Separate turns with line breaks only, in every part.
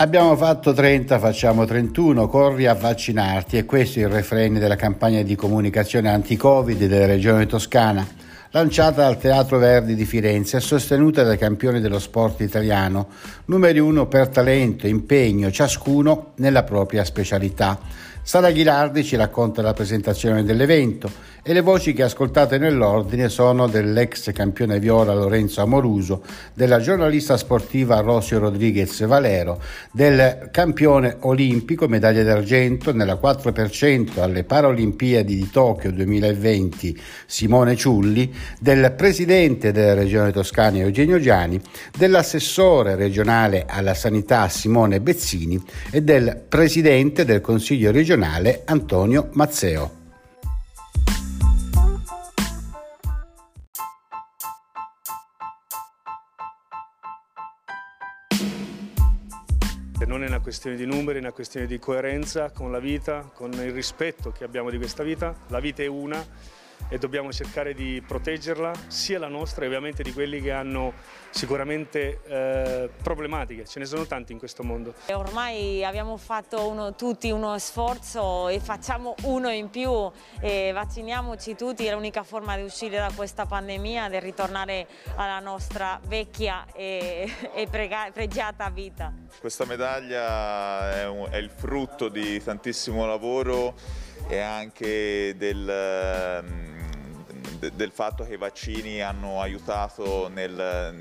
Abbiamo fatto 30, facciamo 31, corri a vaccinarti e questo è il refrain della campagna di comunicazione anti-Covid della regione toscana, lanciata dal Teatro Verdi di Firenze e sostenuta dai campioni dello sport italiano, numeri uno per talento impegno, ciascuno nella propria specialità. Sara Ghilardi ci racconta la presentazione dell'evento e le voci che ascoltate nell'ordine sono dell'ex campione viola Lorenzo Amoruso, della giornalista sportiva Rosio Rodriguez Valero, del campione olimpico medaglia d'argento nella 4% alle Paralimpiadi di Tokyo 2020 Simone Ciulli, del presidente della regione toscana Eugenio Giani, dell'assessore regionale alla sanità Simone Bezzini e del presidente del Consiglio regionale Antonio Mazzeo.
Non è una questione di numeri, è una questione di coerenza con la vita, con il rispetto che abbiamo di questa vita. La vita è una e dobbiamo cercare di proteggerla, sia la nostra e ovviamente di quelli che hanno sicuramente eh, problematiche, ce ne sono tanti in questo mondo.
Ormai abbiamo fatto uno, tutti uno sforzo e facciamo uno in più e vacciniamoci tutti, è l'unica forma di uscire da questa pandemia, di ritornare alla nostra vecchia e, e prega, pregiata vita.
Questa medaglia è, un, è il frutto di tantissimo lavoro e anche del del fatto che i vaccini hanno aiutato nel,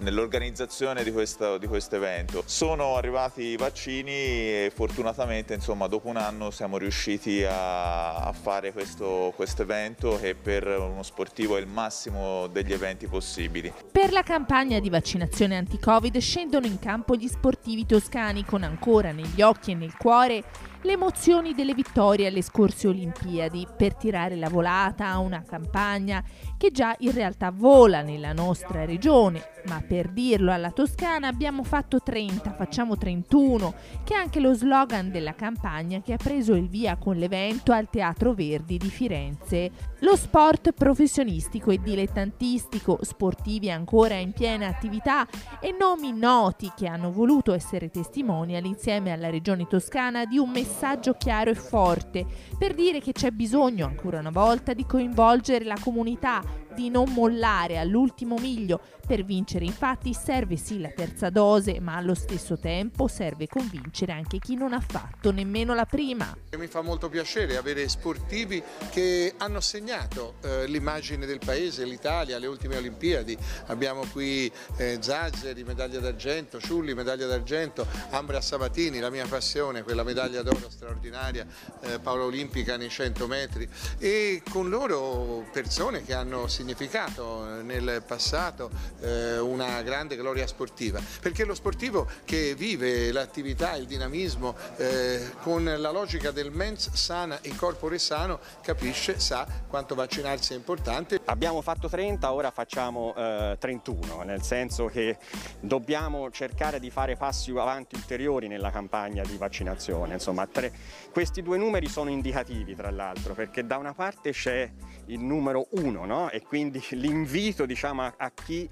nell'organizzazione di questo, di questo, evento. Sono arrivati i vaccini e fortunatamente insomma, dopo un anno siamo riusciti a, a fare questo, evento che per uno sportivo è il massimo degli eventi possibili.
Per la campagna di vaccinazione anti-Covid scendono in campo gli sportivi toscani con ancora negli occhi e nel cuore le emozioni delle vittorie alle scorse Olimpiadi per tirare la volata a una campagna che già in realtà vola nella nostra regione, ma per dirlo alla Toscana abbiamo fatto 30, facciamo 31, che è anche lo slogan della campagna che ha preso il via con l'evento al Teatro Verdi di Firenze. Lo sport professionistico e dilettantistico, sportivi ancora in piena attività e nomi noti che hanno voluto essere testimonial insieme alla regione toscana di un messaggio messaggio chiaro e forte per dire che c'è bisogno ancora una volta di coinvolgere la comunità, di non mollare all'ultimo miglio. Per vincere infatti serve sì la terza dose, ma allo stesso tempo serve convincere anche chi non ha fatto nemmeno la prima.
Mi fa molto piacere avere sportivi che hanno segnato eh, l'immagine del paese, l'Italia, alle ultime Olimpiadi. Abbiamo qui eh, Zazzeri, medaglia d'argento, Ciulli, medaglia d'argento, Ambra Sabatini, la mia passione, quella medaglia d'oro straordinaria, eh, Paola Olimpica nei 100 metri e con loro persone che hanno significato nel passato eh, una grande gloria sportiva, perché lo sportivo che vive l'attività, il dinamismo eh, con la logica del mens sana e corpore sano capisce, sa quanto vaccinarsi è importante.
Abbiamo fatto 30, ora facciamo eh, 31, nel senso che dobbiamo cercare di fare passi avanti ulteriori nella campagna di vaccinazione. Insomma, tre, questi due numeri sono indicativi tra l'altro, perché da una parte c'è il numero 1 no? e quindi l'invito diciamo, a, chi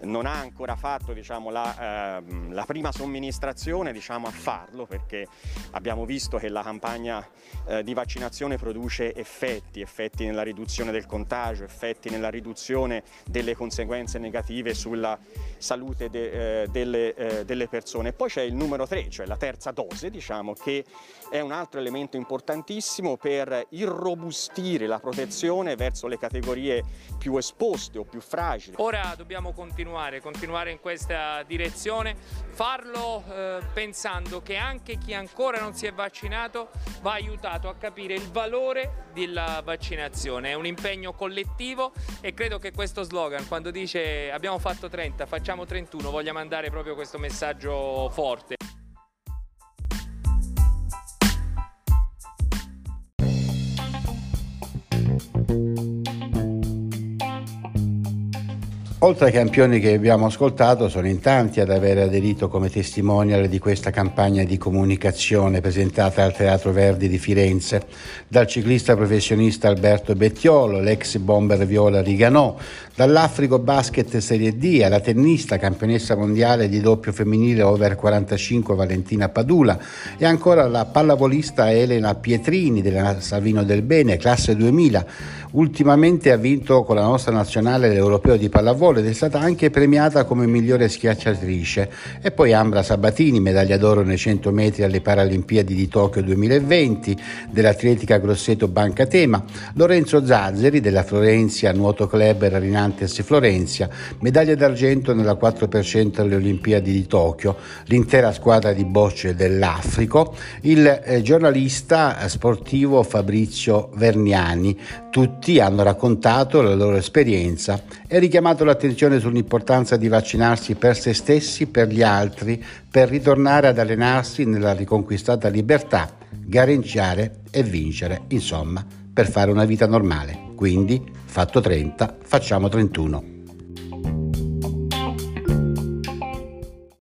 non ha ancora fatto diciamo, la, ehm, la, prima somministrazione diciamo, a farlo perché abbiamo visto che la campagna eh, di vaccinazione produce effetti, effetti nella riduzione del contagio, effetti nella riduzione delle conseguenze negative sulla salute de, eh, delle, eh, delle, persone. Poi c'è il numero 3, cioè la terza dose, diciamo, che è un altro elemento importantissimo per irrobustire la protezione verso le categorie più esposte o più fragili.
Ora dobbiamo continuare continuare, continuare in questa direzione, farlo eh, pensando che anche chi ancora non si è vaccinato va aiutato a capire il valore della vaccinazione, è un impegno collettivo e credo che questo slogan quando dice abbiamo fatto 30, facciamo 31, voglia mandare proprio questo messaggio forte.
Oltre ai campioni che abbiamo ascoltato, sono in tanti ad aver aderito come testimonial di questa campagna di comunicazione presentata al Teatro Verdi di Firenze, dal ciclista professionista Alberto Bettiolo, l'ex bomber Viola Riganò, dall'Africo Basket Serie D alla tennista campionessa mondiale di doppio femminile over 45 Valentina Padula e ancora la pallavolista Elena Pietrini della Savino del Bene, classe 2000, Ultimamente ha vinto con la nostra nazionale l'Europeo di pallavolo ed è stata anche premiata come migliore schiacciatrice. E poi Ambra Sabatini, medaglia d'oro nei 100 metri alle Paralimpiadi di Tokyo 2020 dell'Atletica Grosseto Banca Tema, Lorenzo Zazzeri della Florenzia Nuoto Club Rarinantes Florenzia, medaglia d'argento nella 4% alle Olimpiadi di Tokyo, l'intera squadra di bocce dell'Africo, il eh, giornalista sportivo Fabrizio Verniani. Tutti hanno raccontato la loro esperienza e richiamato l'attenzione sull'importanza di vaccinarsi per se stessi, per gli altri, per ritornare ad allenarsi nella riconquistata libertà, gareggiare e vincere, insomma, per fare una vita normale. Quindi, fatto 30, facciamo 31.